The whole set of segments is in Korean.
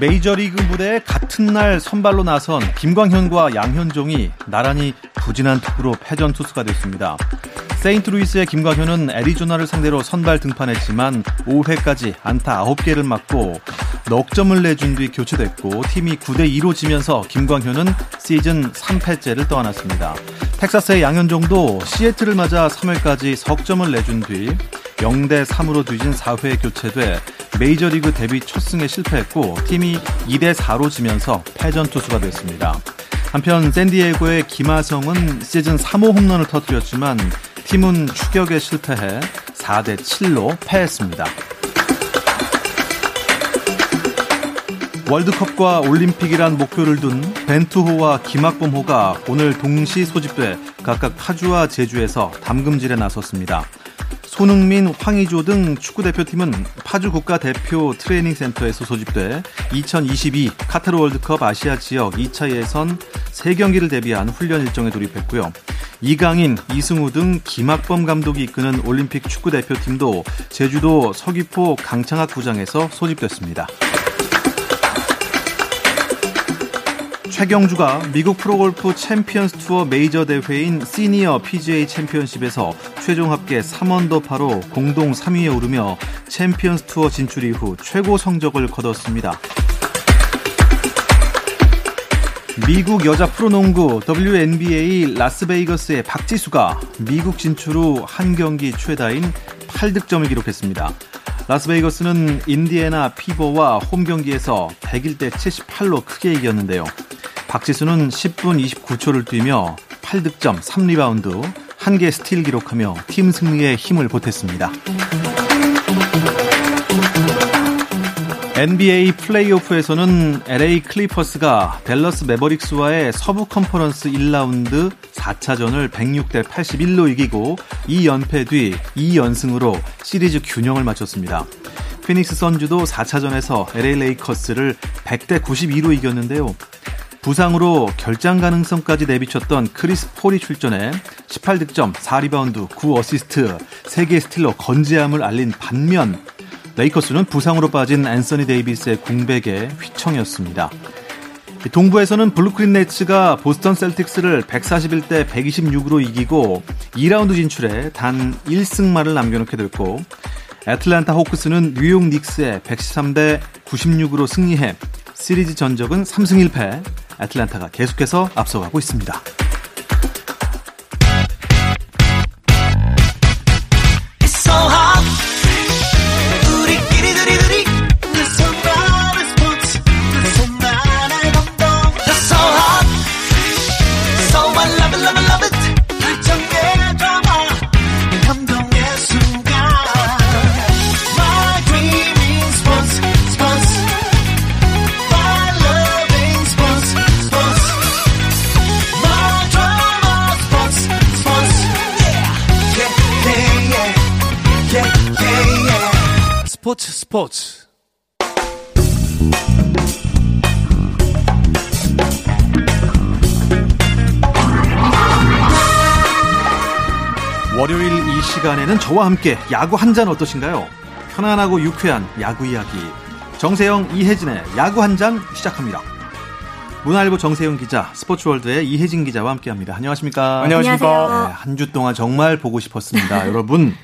메이저리그 무대에 같은 날 선발로 나선 김광현과 양현종이 나란히 부진한 투구로 패전 투수가 됐습니다. 세인트루이스의 김광현은 애리조나를 상대로 선발 등판했지만 5회까지 안타 9개를 맞고 넉 점을 내준 뒤 교체됐고 팀이 9대 2로 지면서 김광현은 시즌 3패째를 떠안았습니다. 텍사스의 양현종도 시애틀을 맞아 3회까지 석점을 내준 뒤 0대 3으로 뒤진 4회 교체돼 메이저리그 데뷔 첫 승에 실패했고 팀이 2대 4로 지면서 패전 투수가 됐습니다. 한편 샌디에고의 김하성은 시즌 3호 홈런을 터뜨렸지만 팀은 추격에 실패해 4대 7로 패했습니다. 월드컵과 올림픽이란 목표를 둔 벤투호와 김학범호가 오늘 동시 소집돼 각각 파주와 제주에서 담금질에 나섰습니다. 손흥민, 황의조 등 축구 대표팀은 파주 국가대표 트레이닝센터에서 소집돼 2022 카타르 월드컵 아시아 지역 2차 예선 3경기를 대비한 훈련 일정에 돌입했고요. 이강인, 이승우 등 김학범 감독이 이끄는 올림픽 축구 대표팀도 제주도 서귀포 강창학 구장에서 소집됐습니다. 최경주가 미국 프로골프 챔피언스 투어 메이저 대회인 시니어 PGA 챔피언십에서 최종 합계 3언더파로 공동 3위에 오르며 챔피언스 투어 진출 이후 최고 성적을 거뒀습니다. 미국 여자 프로농구 WNBA 라스베이거스의 박지수가 미국 진출 후 한 경기 최다인 8득점을 기록했습니다. 라스베이거스는 인디애나 피버와 홈 경기에서 101대 78로 크게 이겼는데요. 박지수는 10분 29초를 뛰며 8득점 3리바운드 1개 스틸 기록하며 팀 승리에 힘을 보탰습니다. NBA 플레이오프에서는 LA 클리퍼스가 댈러스 매버릭스와의 서부 컨퍼런스 1라운드 4차전을 106대 81로 이기고 2연패 뒤 2연승으로 시리즈 균형을 맞췄습니다. 피닉스 선즈도 4차전에서 LA 레이커스를 100대 92로 이겼는데요. 부상으로 결장 가능성까지 내비쳤던 크리스 폴이 출전해 18득점, 4리바운드, 9어시스트, 3개 스틸로 건재함을 알린 반면 레이커스는 부상으로 빠진 앤서니 데이비스의 공백에 휘청이었습니다. 동부에서는 브루클린 네츠가 보스턴 셀틱스를 141대 126으로 이기고 2라운드 진출에 단 1승만을 남겨놓게 됐고 애틀란타 호크스는 뉴욕 닉스에 113대 96으로 승리해 시리즈 전적은 3승 1패 애틀란타가 계속해서 앞서가고 있습니다. 스포츠 월요일 이 시간에는 저와 함께 야구 한 잔 어떠신가요? 편안하고 유쾌한 야구 이야기 정세영 이혜진의 야구 한 잔 시작합니다. 문화일보 정세영 기자, 스포츠월드의 이혜진 기자와 함께합니다. 안녕하십니까? 안녕하십니까? 네, 한주 동안 정말 보고 싶었습니다, 여러분.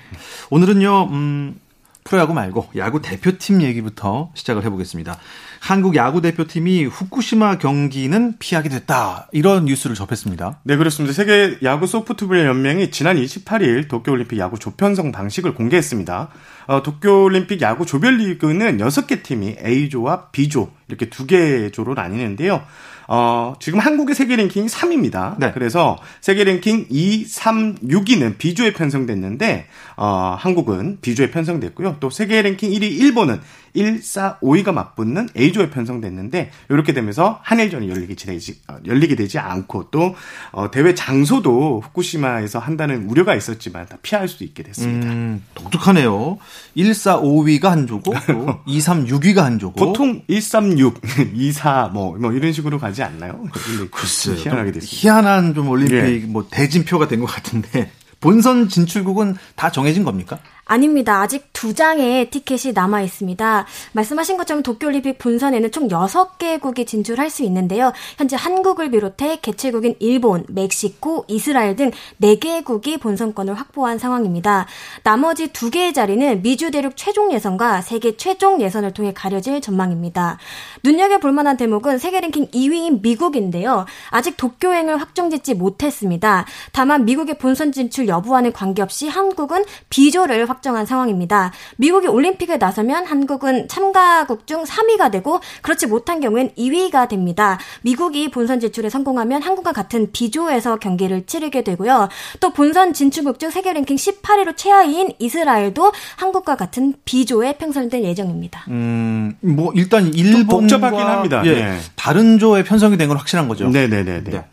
오늘은요, 음, 프로야구 말고 야구 대표팀 얘기부터 시작을 해보겠습니다. 한국 야구 대표팀이 후쿠시마 경기는 피하게 됐다. 이런 뉴스를 접했습니다. 네, 그렇습니다. 세계 야구 소프트볼 연맹이 지난 28일 도쿄올림픽 야구 조편성 방식을 공개했습니다. 어, 도쿄올림픽 야구 조별리그는 6개 팀이 A조와 B조 이렇게 두개 조로 나뉘는데요. 어, 지금 한국의 세계 랭킹이 3위입니다. 네. 그래서 세계 랭킹 2, 3, 6위는 B조에 편성됐는데, 어, 한국은 B조에 편성됐고요. 또 세계 랭킹 1위 일본은 1, 4, 5위가 맞붙는 A조에 편성됐는데, 이렇게 되면서 한일전이 열리게 되지, 어, 열리게 되지 않고 또, 어, 대회 장소도 후쿠시마에서 한다는 우려가 있었지만 다 피할 수 있게 됐습니다. 음, 독특하네요. 1, 4, 5위가 한 조고, 또 2, 3, 6위가 한 조고. 보통 1, 3, 6, 2, 4, 뭐, 뭐 이런 식으로 가지 않나요? 글쎄요. 희한하게 됐습니다. 희한한 좀 올림픽 예. 뭐 대진표가 된 것 같은데 본선 진출국은 다 정해진 겁니까? 아닙니다. 아직 두 장의 티켓이 남아 있습니다. 말씀하신 것처럼 도쿄올림픽 본선에는 총 6개국이 진출할 수 있는데요. 현재 한국을 비롯해 개최국인 일본, 멕시코, 이스라엘 등 4개국이 본선권을 확보한 상황입니다. 나머지 2개의 자리는 미주 대륙 최종 예선과 세계 최종 예선을 통해 가려질 전망입니다. 눈여겨볼 만한 대목은 세계 랭킹 2위인 미국인데요. 아직 도쿄행을 확정짓지 못했습니다. 다만 미국의 본선 진출 여부와는 관계없이 한국은 비조를 확 정한 상황입니다. 미국이 올림픽에 나서면 한국은 참가국 중 3위가 되고 그렇지 못한 경우엔 2위가 됩니다. 미국이 본선 진출에 성공하면 한국과 같은 B조에서 경기를 치르게 되고요. 또 본선 진출국 중 세계 랭킹 18위로 최하위인 이스라엘도 한국과 같은 B조에 편성될 예정입니다. 음, 뭐 일단 일본 복잡하긴 합니다. 예, 네. 다른 조에 편성이 된 건 확실한 거죠. 네네네. 네.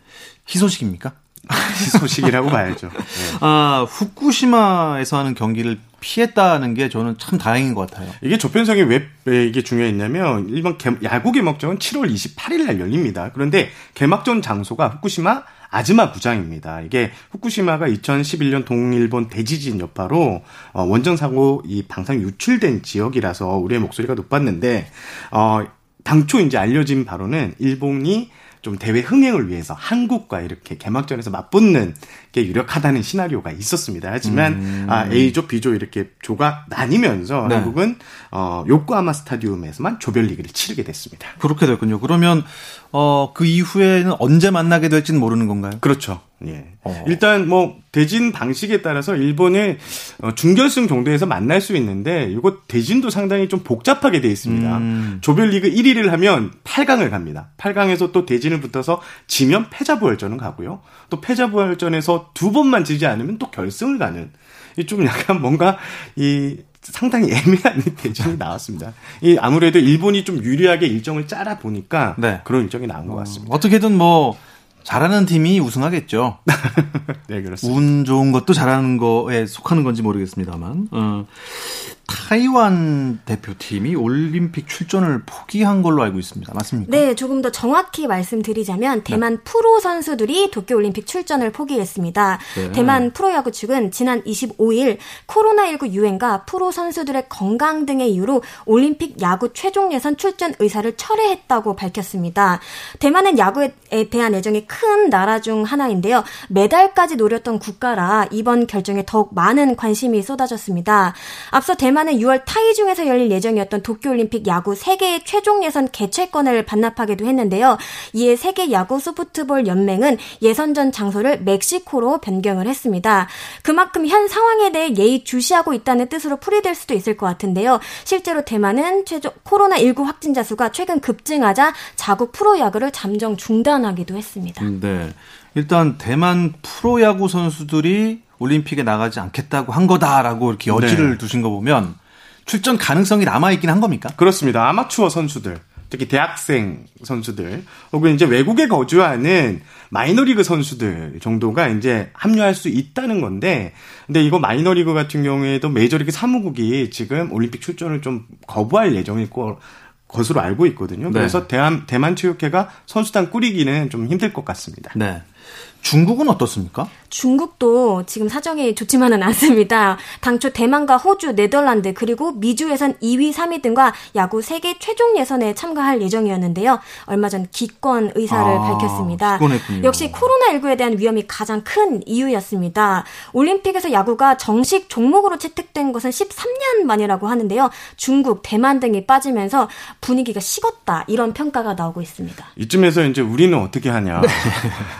희소식입니까? 소식이라고 봐야죠. 네. 아, 후쿠시마에서 하는 경기를 피했다는 게 저는 참 다행인 것 같아요. 이게 조편성이 왜, 왜 이게 중요했냐면 일본 개, 야구 개막전은 7월 28일 날 열립니다. 그런데 개막전 장소가 후쿠시마 아즈마 구장입니다. 이게 후쿠시마가 2011년 동일본 대지진 여파로 어, 원전 사고 이 방사능 유출된 지역이라서 우리의 목소리가 높았는데 어 당초 이제 알려진 바로는 일본이 좀 대회 흥행을 위해서 한국과 이렇게 개막전에서 맞붙는 게 유력하다는 시나리오가 있었습니다. 하지만 음. 아, A조, B조 이렇게 조가 나뉘면서 네. 한국은 어, 요코하마 스타디움에서만 조별리그를 치르게 됐습니다. 그렇게 됐군요. 그러면 어, 그 이후에는 언제 만나게 될지는 모르는 건가요? 그렇죠. 예. 어. 일단 뭐 대진 방식에 따라서 일본의 어, 중결승 정도에서 만날 수 있는데 이거 대진도 상당히 좀 복잡하게 돼 있습니다. 음. 조별리그 1위를 하면 8강을 갑니다. 8강에서 또 대진을 붙어서 지면 패자부활전은 가고요. 또 패자부활전에서 두 번만 지지 않으면 또 결승을 가는 이좀 약간 뭔가 이 상당히 애매한 대진이 나왔습니다. 이 아무래도 일본이 좀 유리하게 일정을 짜라 보니까 네. 그런 일정이 나온 것 같습니다. 어, 어떻게든 뭐 잘하는 팀이 우승하겠죠. 네, 그렇습니다. 운 좋은 것도 잘하는 거에 속하는 건지 모르겠습니다만. 어, 타이완 대표팀이 올림픽 출전을 포기한 걸로 알고 있습니다. 맞습니까? 네, 조금 더 정확히 말씀드리자면 대만 네. 프로 선수들이 도쿄 올림픽 출전을 포기했습니다. 네. 대만 프로야구 측은 지난 25일 코로나19 유행과 프로 선수들의 건강 등의 이유로 올림픽 야구 최종 예선 출전 의사를 철회했다고 밝혔습니다. 대만은 야구에 대한 애정이 큰 나라 중 하나인데요. 메달까지 노렸던 국가라 이번 결정에 더욱 많은 관심이 쏟아졌습니다. 앞서 대만 은 6월 타이중에서 열릴 예정이었던 도쿄올림픽 야구 세계 최종 예선 개최권을 반납하기도 했는데요. 이에 세계 야구 소프트볼 연맹은 예선전 장소를 멕시코로 변경을 했습니다. 그만큼 현 상황에 대해 예의 주시하고 있다는 뜻으로 풀이될 수도 있을 것 같은데요. 실제로 대만은 최종 코로나19 확진자 수가 최근 급증하자 자국 프로야구를 잠정 중단하기도 했습니다. 음, 네. 일단 대만 프로야구 선수들이 올림픽에 나가지 않겠다고 한 거다라고 이렇게 여지를 네. 두신 거 보면 출전 가능성이 남아있긴 한 겁니까? 그렇습니다. 아마추어 선수들. 특히 대학생 선수들 혹은 이제 외국에 거주하는 마이너리그 선수들 정도가 이제 합류할 수 있다는 건데 근데 이거 마이너리그 같은 경우에도 메이저리그 사무국이 지금 올림픽 출전을 좀 거부할 예정일 거 것으로 알고 있거든요. 네. 그래서 대한, 대만 체육회가 선수단 꾸리기는 좀 힘들 것 같습니다. 네. 중국은 어떻습니까? 중국도 지금 사정이 좋지만은 않습니다. 당초 대만과 호주, 네덜란드 그리고 미주 예선 2위, 3위 등과 야구 세계 최종 예선에 참가할 예정이었는데요. 얼마 전 기권 의사를 아, 밝혔습니다. 기권했군요. 역시 코로나19에 대한 위험이 가장 큰 이유였습니다. 올림픽에서 야구가 정식 종목으로 채택된 것은 13년 만이라고 하는데요. 중국, 대만 등이 빠지면서 분위기가 식었다 이런 평가가 나오고 있습니다. 이쯤에서 이제 우리는 어떻게 하냐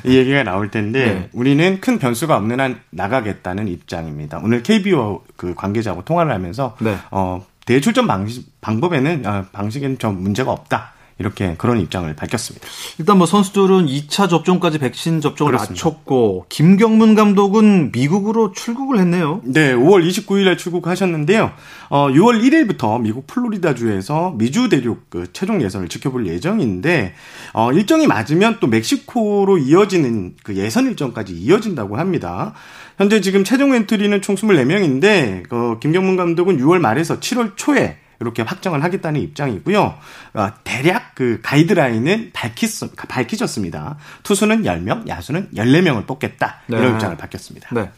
이 얘기가 나올 텐데 네. 우리는 큰 변수가 없는 한 나가겠다는 입장입니다. 오늘 KBO 그 관계자하고 통화를 하면서 네. 어 대출전 방식 방법에는 어, 방식에는 좀 문제가 없다. 이렇게 그런 입장을 밝혔습니다. 일단 뭐 선수들은 2차 접종까지 백신 접종을 그렇습니다. 마쳤고 김경문 감독은 미국으로 출국을 했네요. 네, 5월 29일에 출국하셨는데요. 어, 6월 1일부터 미국 플로리다주에서 미주 대륙 그 최종 예선을 지켜볼 예정인데 어, 일정이 맞으면 또 멕시코로 이어지는 그 예선 일정까지 이어진다고 합니다. 현재 지금 최종 엔트리는 총 24명인데 그 김경문 감독은 6월 말에서 7월 초에 이렇게 확정을 하겠다는 입장이고요. 어, 대략 그 가이드라인은 밝히, 밝히셨습니다. 투수는 10명, 야수는 14명을 뽑겠다. 네. 이런 입장을 밝혔습니다. 네.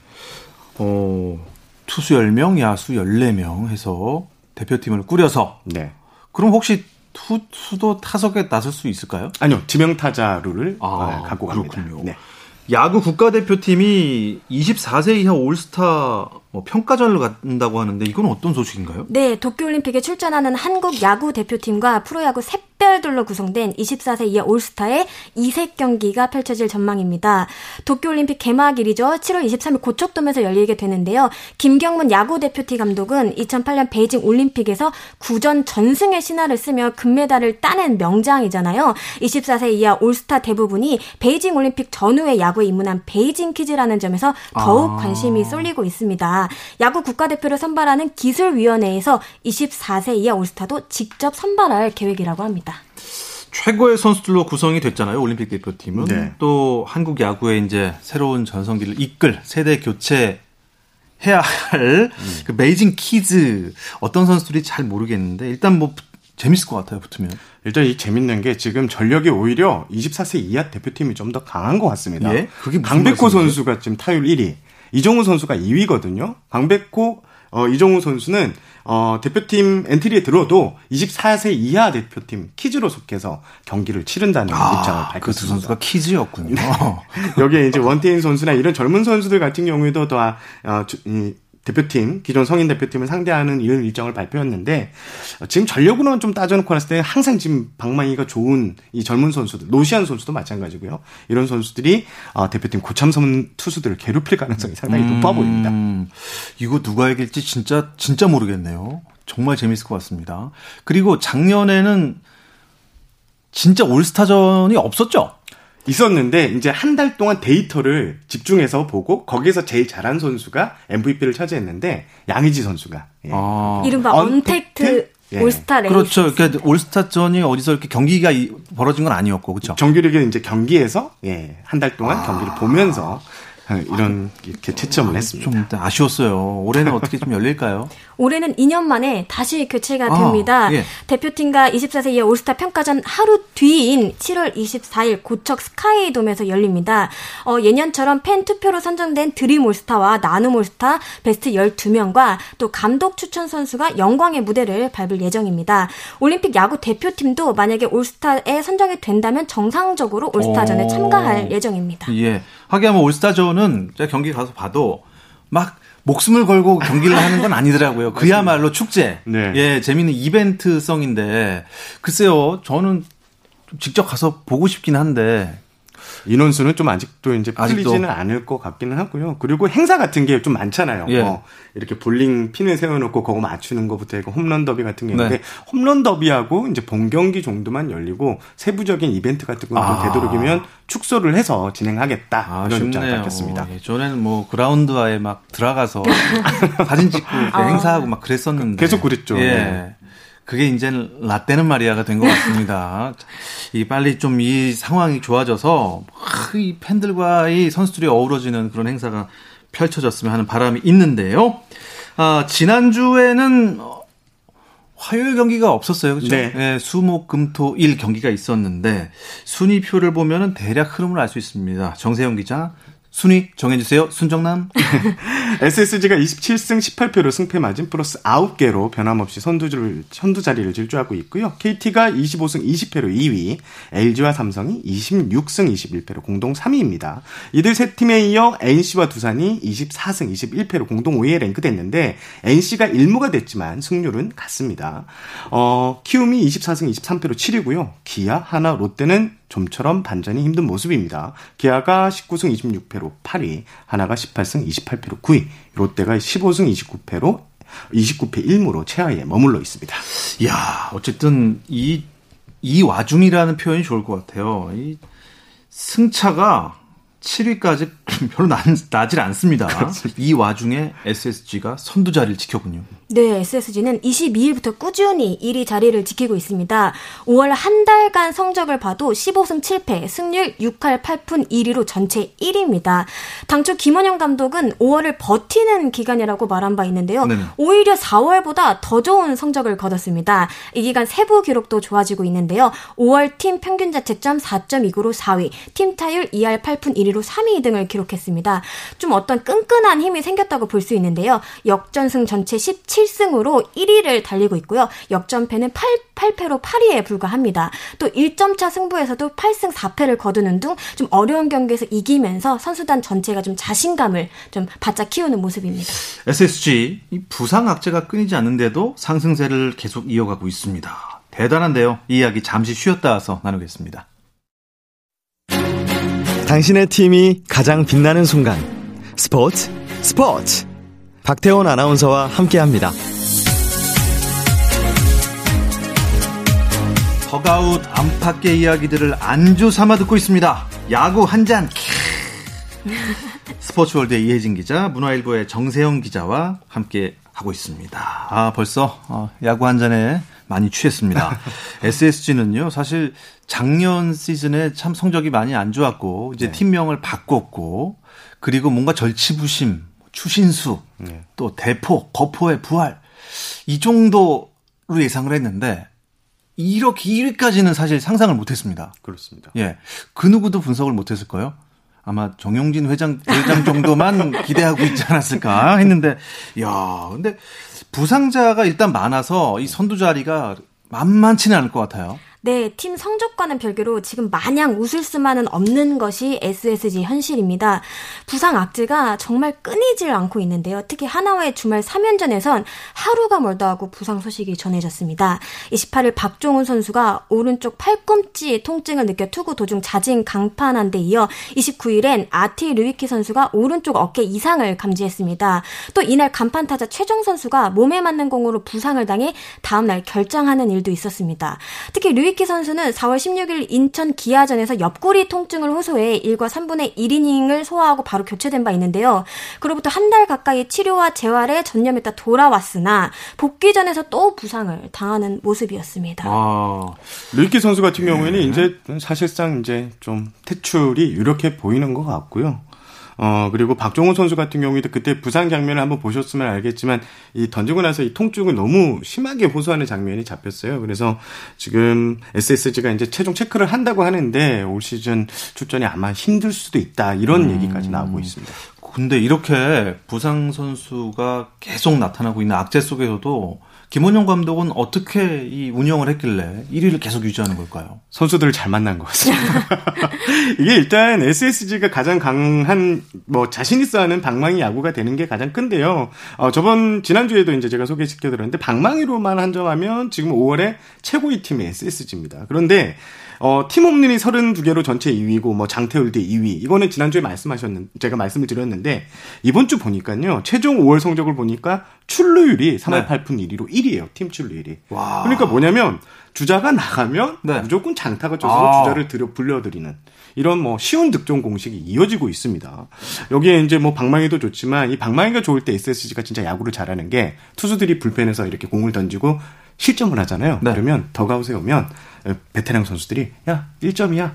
어, 투수 10명, 야수 14명 해서 대표팀을 꾸려서 네. 그럼 혹시 투수도 타석에 나설 수 있을까요? 아니요. 지명 타자 룰을 아, 어, 갖고 갑니다. 그렇군요. 네. 야구 국가대표팀이 24세 이하 올스타 뭐 평가전을 갖는다고 하는데 이건 어떤 소식인가요? 네, 도쿄올림픽에 출전하는 한국 야구 대표팀과 프로야구 샛별들로 구성된 24세 이하 올스타의 이색 경기가 펼쳐질 전망입니다. 도쿄올림픽 개막일이죠. 7월 23일 고척돔에서 열리게 되는데요. 김경문 야구 대표팀 감독은 2008년 베이징 올림픽에서 구전 전승의 신화를 쓰며 금메달을 따낸 명장이잖아요. 24세 이하 올스타 대부분이 베이징 올림픽 전후에 야구에 입문한 베이징 키즈라는 점에서 더욱 아. 관심이 쏠리고 있습니다. 야구 국가대표를 선발하는 기술위원회에서 24세 이하 올스타도 직접 선발할 계획이라고 합니다. 최고의 선수들로 구성이 됐잖아요. 올림픽 대표팀은 네. 또 한국 야구의 이제 새로운 전성기를 이끌 세대 교체 해야 할그 음. 베이징 키즈 어떤 선수들이 잘 모르겠는데 일단 뭐 재밌을 것 같아요 붙으면 일단 이 재밌는 게 지금 전력이 오히려 24세 이하 대표팀이 좀 더 강한 것 같습니다. 예? 그게 강백호 선수가 지금 타율 1위, 이정후 선수가 2위거든요. 강백호 어, 이정후 선수는 어, 대표팀 엔트리에 들어도 24세 이하 대표팀 키즈로 속해서 경기를 치른다는 아, 입장을 밝혔습니다. 그 선수가 키즈였군요. 네. 여기에 이제 원태인 선수나 이런 젊은 선수들 같은 경우에도 다 어, 이, 대표팀, 기존 성인 대표팀을 상대하는 이런 일정을 발표했는데 지금 전력으로는 좀 따져놓고 봤을 때 항상 지금 방망이가 좋은 이 젊은 선수들, 노시안 선수도 마찬가지고요. 이런 선수들이 어, 대표팀 고참선 투수들을 괴롭힐 가능성이 상당히 음, 높아 보입니다. 이거 누가 이길지 진짜 진짜 모르겠네요. 정말 재밌을 것 같습니다. 그리고 작년에는 진짜 올스타전이 없었죠? 있었는데 이제 한 달 동안 데이터를 집중해서 보고 거기에서 제일 잘한 선수가 MVP를 차지했는데 양의지 선수가 예. 아. 이른바 언택트 예. 올스타 레이스. 그렇죠. 그러니까 올스타전이 어디서 이렇게 경기가 벌어진 건 아니었고, 그렇죠. 정규리그 이제 경기에서 예, 한 달 동안 아. 경기를 보면서 이런 이렇게 채점을 했습니다. 좀 아쉬웠어요. 올해는 어떻게 좀 열릴까요? 올해는 2년 만에 다시 교체가 아, 됩니다. 예. 대표팀과 24세 이하 올스타 평가전 하루 뒤인 7월 24일 고척 스카이돔에서 열립니다. 어, 예년처럼 팬 투표로 선정된 드림 올스타와 나눔 올스타 베스트 12명과 또 감독 추천 선수가 영광의 무대를 밟을 예정입니다. 올림픽 야구 대표팀도 만약에 올스타에 선정이 된다면 정상적으로 올스타전에 오. 참가할 예정입니다. 예. 하기야뭐 올스타전 은 제가 경기 가서 봐도 막 목숨을 걸고 경기를 하는 건 아니더라고요. 그야말로 축제. 네. 예, 재밌는 이벤트성인데 글쎄요. 저는 직접 가서 보고 싶긴 한데 인원수는 좀 아직도 이제 풀리지는 않을 것 같기는 하고요. 그리고 행사 같은 게 좀 많잖아요. 예. 뭐 이렇게 볼링 핀을 세워놓고 그거 맞추는 것부터 해고 홈런 더비 같은 게 있는데 네. 홈런 더비하고 이제 본 경기 정도만 열리고 세부적인 이벤트 같은 거 아. 되도록이면 축소를 해서 진행하겠다 아, 이런 입장을 밝혔습니다. 예전에는 뭐 그라운드와에 막 들어가서 사진 찍고 아. 행사하고 막 그랬었는데 계속 그랬죠. 예. 네. 그게 이제는 라떼는 마리아가 된 것 같습니다. 이 빨리 좀 이 상황이 좋아져서 이 팬들과 이 선수들이 어우러지는 그런 행사가 펼쳐졌으면 하는 바람이 있는데요. 아, 지난주에는 화요일 경기가 없었어요. 그렇죠? 네. 네. 수목 금토 일 경기가 있었는데 순위표를 보면은 대략 흐름을 알 수 있습니다. 정세영 기자 순위 정해주세요. 순정남. SSG가 27승 18패로 승패 마진 플러스 9개로 변함없이 선두를, 선두 자리를 질주하고 있고요. KT가 25승 20패로 2위, LG와 삼성이 26승 21패로 공동 3위입니다. 이들 세 팀에 이어 NC와 두산이 24승 21패로 공동 5위에 랭크됐는데 NC가 1무가 됐지만 승률은 같습니다. 어, 키움이 24승 23패로 7위고요. 기아, 하나, 롯데는 좀처럼 반전이 힘든 모습입니다. 기아가 19승 26패로 8위, 하나가 18승 28패로 9위, 롯데가 15승 29패로 29패 1무로 최하위에 머물러 있습니다. 이야, 어쨌든 이, 이 와중이라는 표현이 좋을 것 같아요. 이 승차가 7위까지 별로 나, 나질 않습니다. 이 와중에 SSG가 선두 자리를 지켰군요. 네, SSG는 22일부터 꾸준히 1위 자리를 지키고 있습니다. 5월 한 달간 성적을 봐도 15승 7패, 승률 6할 8푼 1위로 전체 1위입니다. 당초 김원영 감독은 5월을 버티는 기간이라고 말한 바 있는데요. 네네. 오히려 4월보다 더 좋은 성적을 거뒀습니다. 이 기간 세부 기록도 좋아지고 있는데요. 5월 팀 평균 자책점 4.29로 4위, 팀 타율 2할 8푼 1위로 3위 등을 기록했습니다. 좀 어떤 끈끈한 힘이 생겼다고 볼 수 있는데요. 역전승 전체 17 7승으로 1위를 달리고 있고요. 역전패는 8, 8패로 8위에 불과합니다. 또 1점차 승부에서도 8승 4패를 거두는 등 좀 어려운 경기에서 이기면서 선수단 전체가 좀 자신감을 좀 바짝 키우는 모습입니다. SSG 부상 악재가 끊이지 않는데도 상승세를 계속 이어가고 있습니다. 대단한데요. 이 이야기 잠시 쉬었다 와서 나누겠습니다. 당신의 팀이 가장 빛나는 순간 스포츠 스포츠 박태원 아나운서와 함께 합니다. 더가웃 안팎의 이야기들을 안주 삼아 듣고 있습니다. 야구 한 잔. 스포츠월드의 이혜진 기자, 문화일보의 정세영 기자와 함께 하고 있습니다. 아, 벌써 어, 야구 한 잔에 많이 취했습니다. SSG는요, 사실 작년 시즌에 참 성적이 많이 안 좋았고, 이제 네. 팀명을 바꿨고, 그리고 뭔가 절치부심, 추신수, 네. 또 대포, 거포의 부활 이 정도로 예상을 했는데 이렇게 1위까지는 사실 상상을 못 했습니다. 그렇습니다. 예, 그 누구도 분석을 못 했을 거예요. 아마 정용진 회장 회장 정도만 기대하고 있지 않았을까 했는데, 야, 근데 부상자가 일단 많아서 이 선두 자리가 만만치는 않을 것 같아요. 네, 팀 성적과는 별개로 지금 마냥 웃을 수만은 없는 것이 SSG 현실입니다. 부상 악재가 정말 끊이질 않고 있는데요. 특히 하나와의 주말 3연전에선 하루가 멀다 하고 부상 소식이 전해졌습니다. 28일 박종훈 선수가 오른쪽 팔꿈치 통증을 느껴 투구 도중 자진 강판한 데 이어 29일엔 아티 르위키 선수가 오른쪽 어깨 이상을 감지했습니다. 또 이날 간판 타자 최정 선수가 몸에 맞는 공으로 부상을 당해 다음날 결장하는 일도 있었습니다. 특히 르위 키 이익희 선수는 4월 16일 인천 기아전에서 옆구리 통증을 호소해 1과 3분의 1이닝을 소화하고 바로 교체된 바 있는데요. 그로부터 한 달 가까이 치료와 재활에 전념했다 돌아왔으나 복귀전에서 또 부상을 당하는 모습이었습니다. 아, 류익희 선수 같은 경우에는 네. 이제 사실상 이제 좀 퇴출이 이렇게 보이는 것 같고요. 어, 그리고 박종훈 선수 같은 경우에도 그때 부상 장면을 한번 보셨으면 알겠지만 이 던지고 나서 이 통증을 너무 심하게 호소하는 장면이 잡혔어요. 그래서 지금 SSG가 이제 최종 체크를 한다고 하는데 올 시즌 출전이 아마 힘들 수도 있다. 이런 음. 얘기까지 나오고 있습니다. 근데 이렇게 부상 선수가 계속 나타나고 있는 악재 속에서도 김원영 감독은 어떻게 이 운영을 했길래 1위를 계속 유지하는 걸까요? 선수들을 잘 만난 것 같습니다. 이게 일단 SSG가 가장 강한 뭐 자신 있어 하는 방망이 야구가 되는 게 가장 큰데요. 어, 저번 지난주에도 이제 제가 소개시켜 드렸는데 방망이로만 한정하면 지금 5월에 최고의 팀이 SSG입니다. 그런데 어, 팀 홈런이 32개로 전체 2위고 뭐 장태울대 2위. 이거는 지난주에 말씀하셨는 제가 말씀을 드렸는데 이번 주 보니까요. 최종 5월 성적을 보니까 출루율이 3할 네. 8푼 1위로 1위예요. 팀 출루율이. 와. 그러니까 뭐냐면 주자가 나가면 네. 무조건 장타가 쳐서 아. 주자를 들여 불려드리는 이런 뭐 쉬운 득점 공식이 이어지고 있습니다. 여기에 이제 뭐 방망이도 좋지만 이 방망이가 좋을 때 SSG가 진짜 야구를 잘하는 게 투수들이 불펜에서 이렇게 공을 던지고 실점을 하잖아요. 네. 그러면 더가웃에 오면 베테랑 선수들이 야 1점이야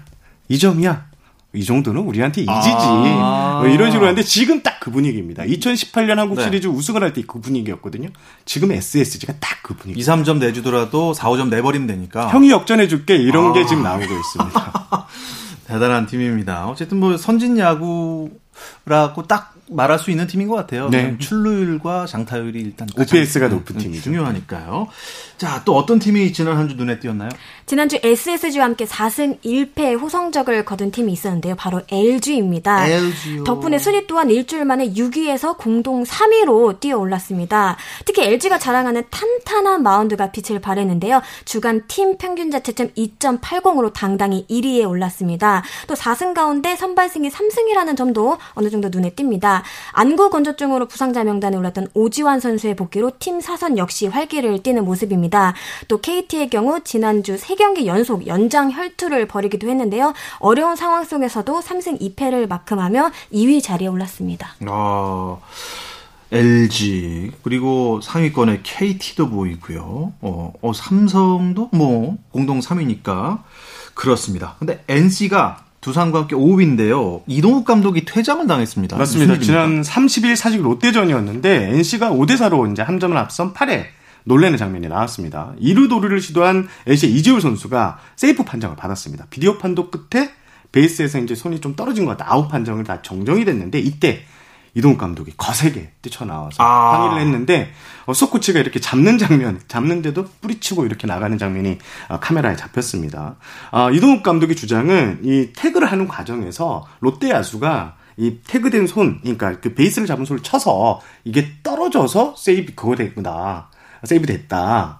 2점이야 이 정도는 우리한테 이지지 아~ 뭐 이런 식으로 하는데 지금 딱 그 분위기입니다. 2018년 한국 네. 시리즈 우승을 할 때 그 분위기였거든요. 지금 SSG가 딱 그 분위기. 2, 3점 내주더라도 4, 5점 내버리면 되니까. 형이 역전해 줄게 이런 아~ 게 지금 나오고 있습니다. 대단한 팀입니다. 어쨌든 뭐 선진 야구라고 딱 말할 수 있는 팀인 것 같아요. 네. 출루율과 장타율이 일단 OPS가 높은 팀이죠. 중요하니까요. 자, 또 어떤 팀이 지난 한 주 눈에 띄었나요? 지난주 SSG와 함께 4승 1패 호성적을 거둔 팀이 있었는데요. 바로 LG입니다. LG요. 덕분에 순위 또한 일주일 만에 6위에서 공동 3위로 뛰어 올랐습니다. 특히 LG가 자랑하는 탄탄한 마운드가 빛을 발했는데요. 주간 팀 평균 자체점 2.80으로 당당히 1위에 올랐습니다. 또 4승 가운데 선발승이 3승이라는 점도 어느 정도 눈에 띕니다. 안구 건조증으로 부상자 명단에 올랐던 오지환 선수의 복귀로 팀 사선 역시 활기를 띠는 모습입니다. 또 KT의 경우 지난주 3경기 연속 연장 혈투를 벌이기도 했는데요. 어려운 상황 속에서도 3승 2패를 마크하며 2위 자리에 올랐습니다. 아, LG 그리고 상위권에 KT도 보이고요. 어, 어, 삼성도 뭐 공동 3위니까 그렇습니다. 근데 NC가 두산과 함께 5위인데요. 이동욱 감독이 퇴장을 당했습니다. 맞습니다. 지난 30일 사직 롯데전이었는데 NC가 5대 4로 이제 한 점을 앞선 8회 놀래는 장면이 나왔습니다. 이루도르를 시도한 NC의 이재울 선수가 세이프 판정을 받았습니다. 비디오 판독 끝에 베이스에서 이제 손이 좀 떨어진 것 같다. 아웃 판정을 다 정정이 됐는데 이때 이동욱 감독이 거세게 뛰쳐나와서 아. 항의를 했는데 어, 소코치가 이렇게 잡는 장면, 잡는데도 뿌리치고 이렇게 나가는 장면이 어, 카메라에 잡혔습니다. 어, 이동욱 감독의 주장은 이 태그를 하는 과정에서 롯데 야수가 이 태그된 손, 그러니까 그 베이스를 잡은 손을 쳐서 이게 떨어져서 세이브 그거 됐구나. 세이브 됐다.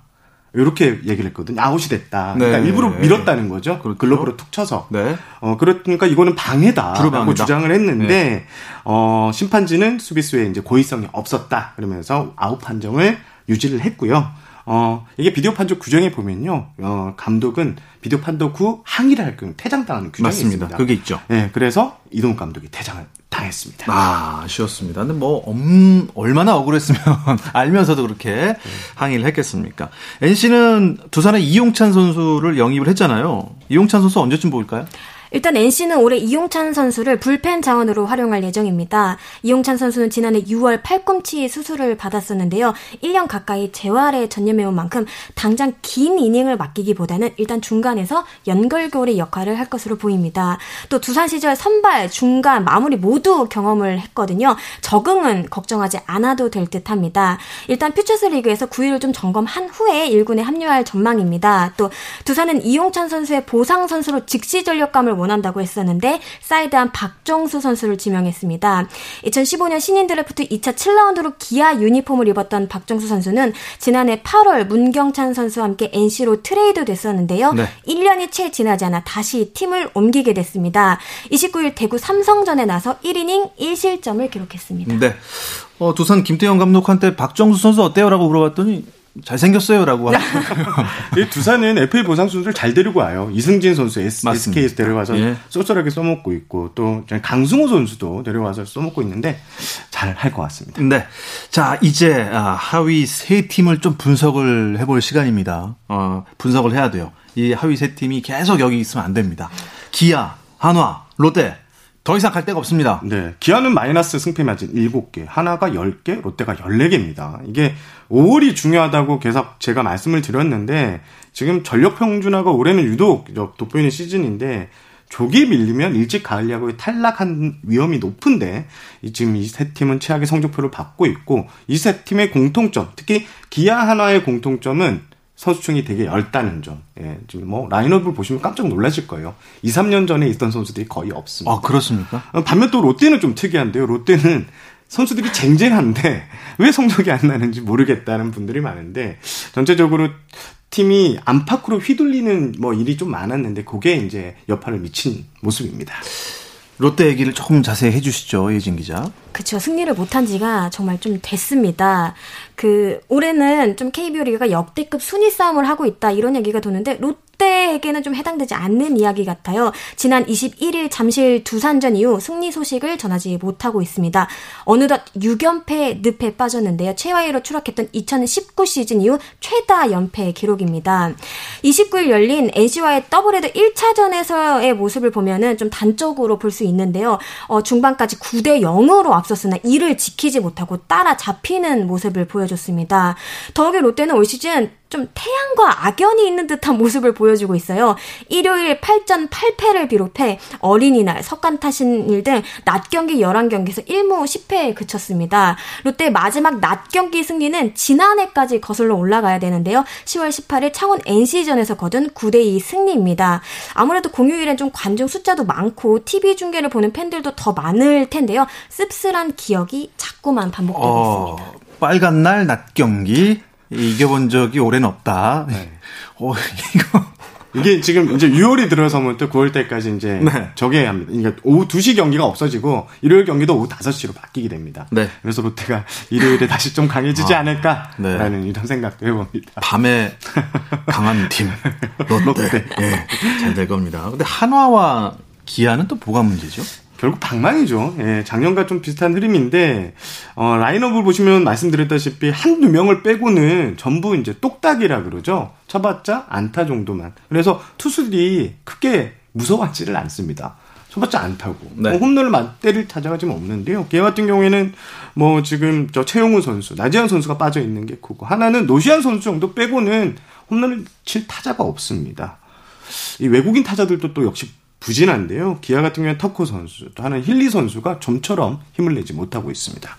이렇게 얘기를 했거든요. 아웃이 됐다. 그러니까 네. 일부러 밀었다는 거죠. 그렇죠. 글러브로 툭 쳐서. 네. 어, 그러니까 이거는 방해다라고. 주장을 했는데 어, 심판진은 수비수에 이제 고의성이 없었다. 그러면서 아웃 판정을 유지를 했고요. 어, 이게 비디오 판독 규정에 보면요. 어, 감독은 비디오 판독 후 항의를 할 경우 퇴장당하는 규정이 맞습니다. 있습니다. 그게 있죠. 네, 그래서 이동욱 감독이 퇴장을 당했습니다. 아, 아쉬웠습니다. 근데 뭐, 음, 얼마나 억울했으면 알면서도 그렇게 항의를 했겠습니까? NC는 두산의 이용찬 선수를 영입을 했잖아요. 이용찬 선수 언제쯤 보일까요? 일단 NC는 올해 이용찬 선수를 불펜 자원으로 활용할 예정입니다. 이용찬 선수는 지난해 6월 팔꿈치 수술을 받았었는데요. 1년 가까이 재활에 전념해온 만큼 당장 긴 이닝을 맡기기보다는 일단 중간에서 연결고리 역할을 할 것으로 보입니다. 또 두산 시절 선발, 중간, 마무리 모두 경험을 했거든요. 적응은 걱정하지 않아도 될 듯합니다. 일단 퓨처스 리그에서 9위를 좀 점검한 후에 1군에 합류할 전망입니다. 또 두산은 이용찬 선수의 보상 선수로 즉시 전력감을 원한다고 했었는데 사이드암 박정수 선수를 지명했습니다. 2015년 신인 드래프트 2차 7라운드로 기아 유니폼을 입었던 박정수 선수는 지난해 8월 문경찬 선수와 함께 NC로 트레이드 됐었는데요. 네. 1년이 채 지나지 않아 다시 팀을 옮기게 됐습니다. 29일 대구 삼성전에 나서 1이닝 1실점을 기록했습니다. 네. 어, 두산 김태형 감독한테 박정수 선수 어때요? 라고 물어봤더니 잘생겼어요. 라고 하더라고요. 이 두산은 FA 보상 선수를 잘 데리고 와요. 이승진 선수 S. SK에서 데려와서 예. 쏠쏠하게 써먹고 있고 또 강승호 선수도 데려와서 써먹고 있는데 잘 할 것 같습니다. 네. 자, 이제 아, 하위 세 팀을 좀 분석을 해볼 시간입니다. 어, 분석을 해야 돼요. 이 하위 세 팀이 계속 여기 있으면 안 됩니다. 기아, 한화, 롯데 더 이상 갈 데가 없습니다. 네. 기아는 마이너스 승패 마진 7개, 하나가 10개, 롯데가 14개입니다. 이게 5월이 중요하다고 계속 제가 말씀을 드렸는데 지금 전력 평준화가 올해는 유독 돋보이는 시즌인데 조기에 밀리면 일찍 가을 야구에 탈락한 위험이 높은데 이 지금 이 세 팀은 최악의 성적표를 받고 있고 이 세 팀의 공통점, 특히 기아 하나의 공통점은 선수층이 되게 얇다는 점. 예, 지금 뭐 라인업을 보시면 깜짝 놀라실 거예요. 2, 3년 전에 있던 선수들이 거의 없습니다. 아, 그렇습니까? 어, 반면 또 롯데는 좀 특이한데요. 롯데는 선수들이 쟁쟁한데 왜 성적이 안 나는지 모르겠다는 분들이 많은데 전체적으로 팀이 안팎으로 휘둘리는 뭐 일이 좀 많았는데 그게 이제 여파를 미친 모습입니다. 롯데 얘기를 조금 자세히 해주시죠, 예진 기자. 그쵸. 승리를 못한 지가 정말 좀 됐습니다. 그, 올해는 좀 KBO 리그가 역대급 순위 싸움을 하고 있다. 이런 얘기가 도는데, 롯데 에게는 좀 해당되지 않는 이야기 같아요. 지난 21일 잠실 두산전 이후 승리 소식을 전하지 못하고 있습니다. 어느덧 6연패 늪에 빠졌는데요. 최하위로 추락했던 2019 시즌 이후 최다 연패 기록입니다. 29일 열린 NC와의 더블헤더 1차전에서의 모습을 보면은 좀 단적으로 볼 수 있는데요. 어, 중반까지 9대 0으로 앞섰으나 이를 지키지 못하고 따라잡히는 모습을 보여줬습니다. 더욱이 롯데는 올 시즌 좀 태양과 악연이 있는 듯한 모습을 보여주고 있어요. 일요일 8전 8패를 비롯해 어린이날, 석간타신일 등 낮 경기 11경기에서 1무 10패에 그쳤습니다. 롯데 마지막 낮 경기 승리는 지난해까지 거슬러 올라가야 되는데요. 10월 18일 창원 NC전에서 거둔 9대2 승리입니다. 아무래도 공휴일엔 좀 관중 숫자도 많고 TV 중계를 보는 팬들도 더 많을 텐데요. 씁쓸한 기억이 자꾸만 반복되고 어, 있습니다. 빨간 날 낮 경기 이겨본 적이 올해는 없다. 네. 어, 이거. 이게 지금 이제 6월이 들어서면 또 9월 때까지 이제 네. 저게 합니다. 그러니까 오후 2시 경기가 없어지고 일요일 경기도 오후 5시로 바뀌게 됩니다. 네. 그래서 롯데가 일요일에 다시 좀 강해지지 아, 않을까라는 네. 이런 생각도 해봅니다. 밤에 강한 팀 롯데, 롯데. 네, 잘될 겁니다. 근데 한화와 기아는 또 뭐가 문제죠? 결국 방망이죠. 예, 작년과 좀 비슷한 흐름인데 어, 라인업을 보시면 말씀드렸다시피 한두 명을 빼고는 전부 이제 똑딱이라 그러죠. 쳐봤자 안타 정도만. 그래서 투수들이 크게 무서워하지를 않습니다. 쳐봤자 안타고 네. 뭐 홈런을 맞대를 타자가 지금 없는데요. 걔 같은 경우에는 뭐 지금 저 최용우 선수, 나지한 선수가 빠져 있는 게 크고 하나는 노시안 선수 정도 빼고는 홈런을 칠 타자가 없습니다. 이 외국인 타자들도 또 역시 부진한데요. 기아 같은 경우는 터코 선수, 또 하나는 힐리 선수가 좀처럼 힘을 내지 못하고 있습니다.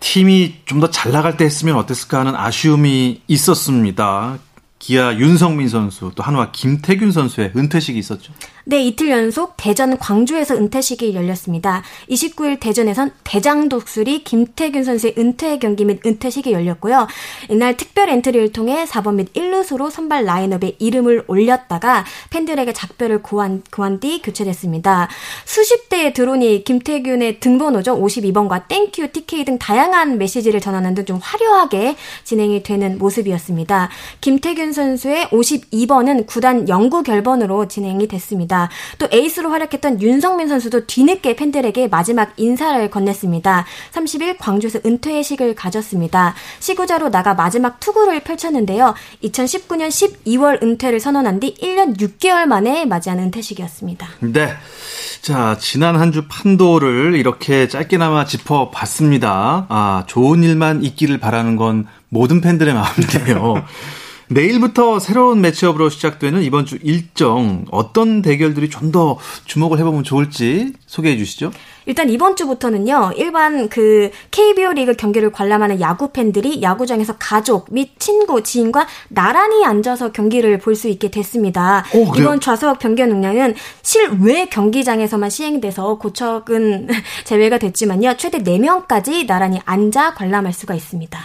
팀이 좀 더 잘 나갈 때 했으면 어땠을까 하는 아쉬움이 있었습니다. 기아 윤성민 선수 또 한화 김태균 선수의 은퇴식이 있었죠. 네, 이틀 연속 대전 광주에서 은퇴식이 열렸습니다. 29일 대전에선 대장 독수리 김태균 선수의 은퇴 경기 및 은퇴식이 열렸고요. 이날 특별 엔트리를 통해 4번 및 1루수로 선발 라인업에 이름을 올렸다가 팬들에게 작별을 구한, 구한 뒤 교체됐습니다. 수십 대의 드론이 김태균의 등번호죠. 52번과 Thank you, TK 등 다양한 메시지를 전하는 등 좀 화려하게 진행이 되는 모습이었습니다. 김태균 선수의 52번은 구단 영구 결번으로 진행이 됐습니다. 있습니다. 또 에이스로 활약했던 윤성민 선수도 뒤늦게 팬들에게 마지막 인사를 건넸습니다. 30일 광주에서 은퇴식을 가졌습니다. 시구자로 나가 마지막 투구를 펼쳤는데요. 2019년 12월 은퇴를 선언한 뒤 1년 6개월 만에 맞이한 은퇴식이었습니다. 네. 자, 지난 한 주 판도를 이렇게 짧게나마 짚어봤습니다. 아, 좋은 일만 있기를 바라는 건 모든 팬들의 마음인데요. 내일부터 새로운 매치업으로 시작되는 이번 주 일정 어떤 대결들이 좀 더 주목을 해보면 좋을지 소개해 주시죠. 일단 이번 주부터는요, 일반 그 KBO 리그 경기를 관람하는 야구 팬들이 야구장에서 가족 및 친구, 지인과 나란히 앉아서 경기를 볼 수 있게 됐습니다. 오, 이번 좌석 변경 능력은 실외 경기장에서만 시행돼서 고척은 제외가 됐지만요, 최대 4명까지 나란히 앉아 관람할 수가 있습니다.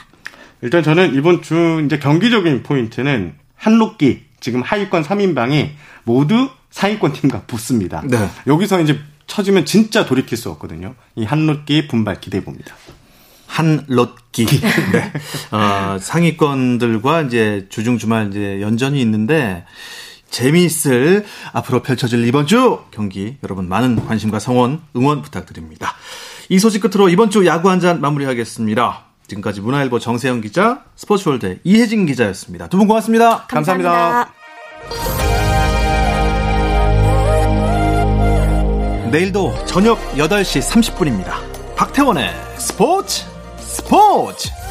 일단 저는 이번 주 이제 경기적인 포인트는 한록기 지금 하위권 3인방이 모두 상위권 팀과 붙습니다. 네. 여기서 이제 쳐지면 진짜 돌이킬 수 없거든요. 이 한록기 분발 기대해 봅니다. 한롯기. 네. 어, 상위권들과 이제 주중 주말 이제 연전이 있는데 재미있을 앞으로 펼쳐질 이번 주 경기 여러분 많은 관심과 성원 응원 부탁드립니다. 이 소식 끝으로 이번 주 야구 한 잔 마무리하겠습니다. 지금까지 문화일보 정세영 기자, 스포츠월드 이혜진 기자였습니다. 두 분 고맙습니다. 감사합니다. 감사합니다. 내일도 저녁 8시 30분입니다. 박태원의 스포츠 스포츠!